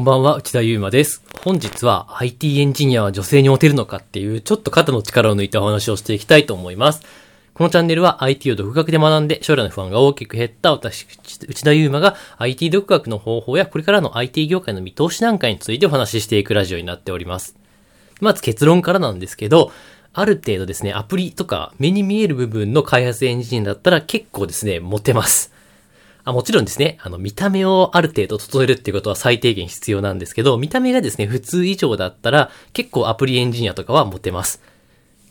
こんばんは、内田祐馬です。本日は IT エンジニアは女性にモテるのかっていう、ちょっと肩の力を抜いたお話をしていきたいと思います。このチャンネルは IT を独学で学んで将来の不安が大きく減った私、内田祐馬が IT 独学の方法やこれからの IT 業界の見通しなんかについてお話ししていくラジオになっております。まず結論からなんですけど、ある程度ですね、アプリとか目に見える部分の開発エンジニアだったら結構ですね、モテます。あもちろんですね、あの、見た目をある程度整えるっていうことは最低限必要なんですけど、見た目がですね、普通以上だったら、結構アプリエンジニアとかはモテます。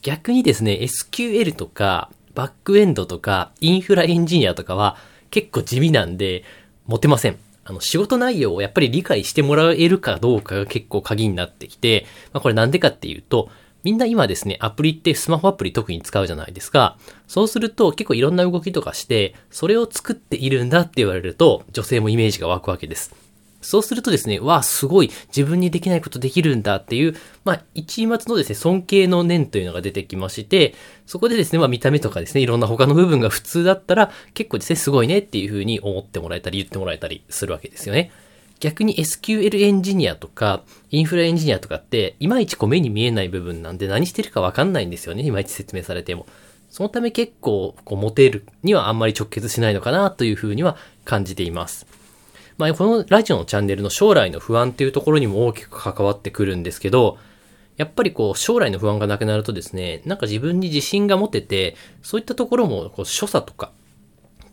逆にですね、SQL とか、バックエンドとか、インフラエンジニアとかは、結構地味なんで、モテません。あの、仕事内容をやっぱり理解してもらえるかどうかが結構鍵になってきて、まあ、これなんでかっていうと、みんな今ですね、アプリってスマホアプリ特に使うじゃないですか。そうすると結構いろんな動きとかして、それを作っているんだって言われると、女性もイメージが湧くわけです。そうするとですね、わあ、すごい、自分にできないことできるんだっていう、まあ、一末のですね、尊敬の念というのが出てきまして、そこでですね、まあ、見た目とかですね、いろんな他の部分が普通だったら、結構ですね、すごいねっていうふうに思ってもらえたり、言ってもらえたりするわけですよね。逆に SQL エンジニアとか、インフラエンジニアとかって、いまいちこう目に見えない部分なんで何してるかわかんないんですよね。いまいち説明されても。そのため結構、こう、モテるにはあんまり直結しないのかなというふうには感じています。まあ、このラジオのチャンネルの将来の不安っていうところにも大きく関わってくるんですけど、やっぱりこう、将来の不安がなくなるとですね、なんか自分に自信が持てて、そういったところも、こう、所作とか、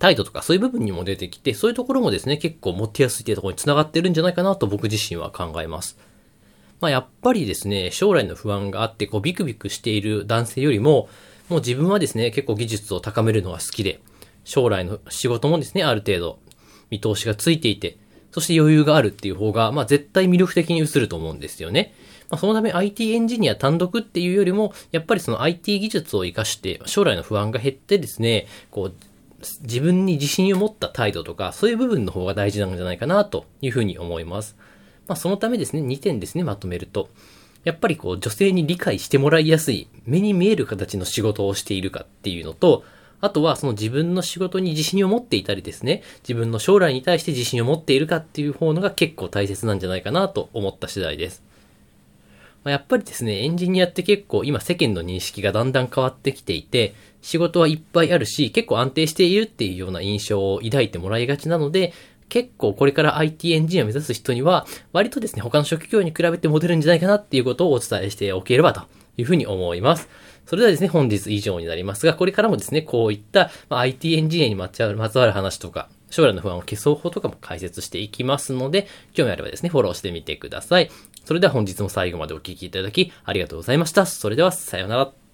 態度とかそういう部分にも出てきて、そういうところもですね、結構持ってやすいっていうところにつながってるんじゃないかなと僕自身は考えます。まあやっぱりですね、将来の不安があって、こうビクビクしている男性よりも、もう自分はですね、結構技術を高めるのが好きで、将来の仕事もですね、ある程度見通しがついていて、そして余裕があるっていう方が、まあ絶対魅力的に映ると思うんですよね。まあ、そのため IT エンジニア単独っていうよりも、やっぱりその IT 技術を活かして、将来の不安が減ってですね、こう、自分に自信を持った態度とか、そういう部分の方が大事なんじゃないかなというふうに思います。まあ、そのためですね、2点ですね、まとめると。やっぱりこう、女性に理解してもらいやすい、目に見える形の仕事をしているかっていうのと、あとはその自分の仕事に自信を持っていたりですね、自分の将来に対して自信を持っているかっていう方のが結構大切なんじゃないかなと思った次第です。まあ、やっぱりですね、エンジニアって結構今世間の認識がだんだん変わってきていて、仕事はいっぱいあるし、結構安定しているっていうような印象を抱いてもらいがちなので、結構これから IT エンジニアを目指す人には、割とですね、他の職業に比べてモテるんじゃないかなっていうことをお伝えしておければというふうに思います。それではですね、本日以上になりますが、これからもですね、こういった、IT エンジニアにまつわる話とか、将来の不安を消そう法とかも解説していきますので、興味あればですね、フォローしてみてください。それでは本日も最後までお聴きいただきありがとうございました。それでは、さようなら。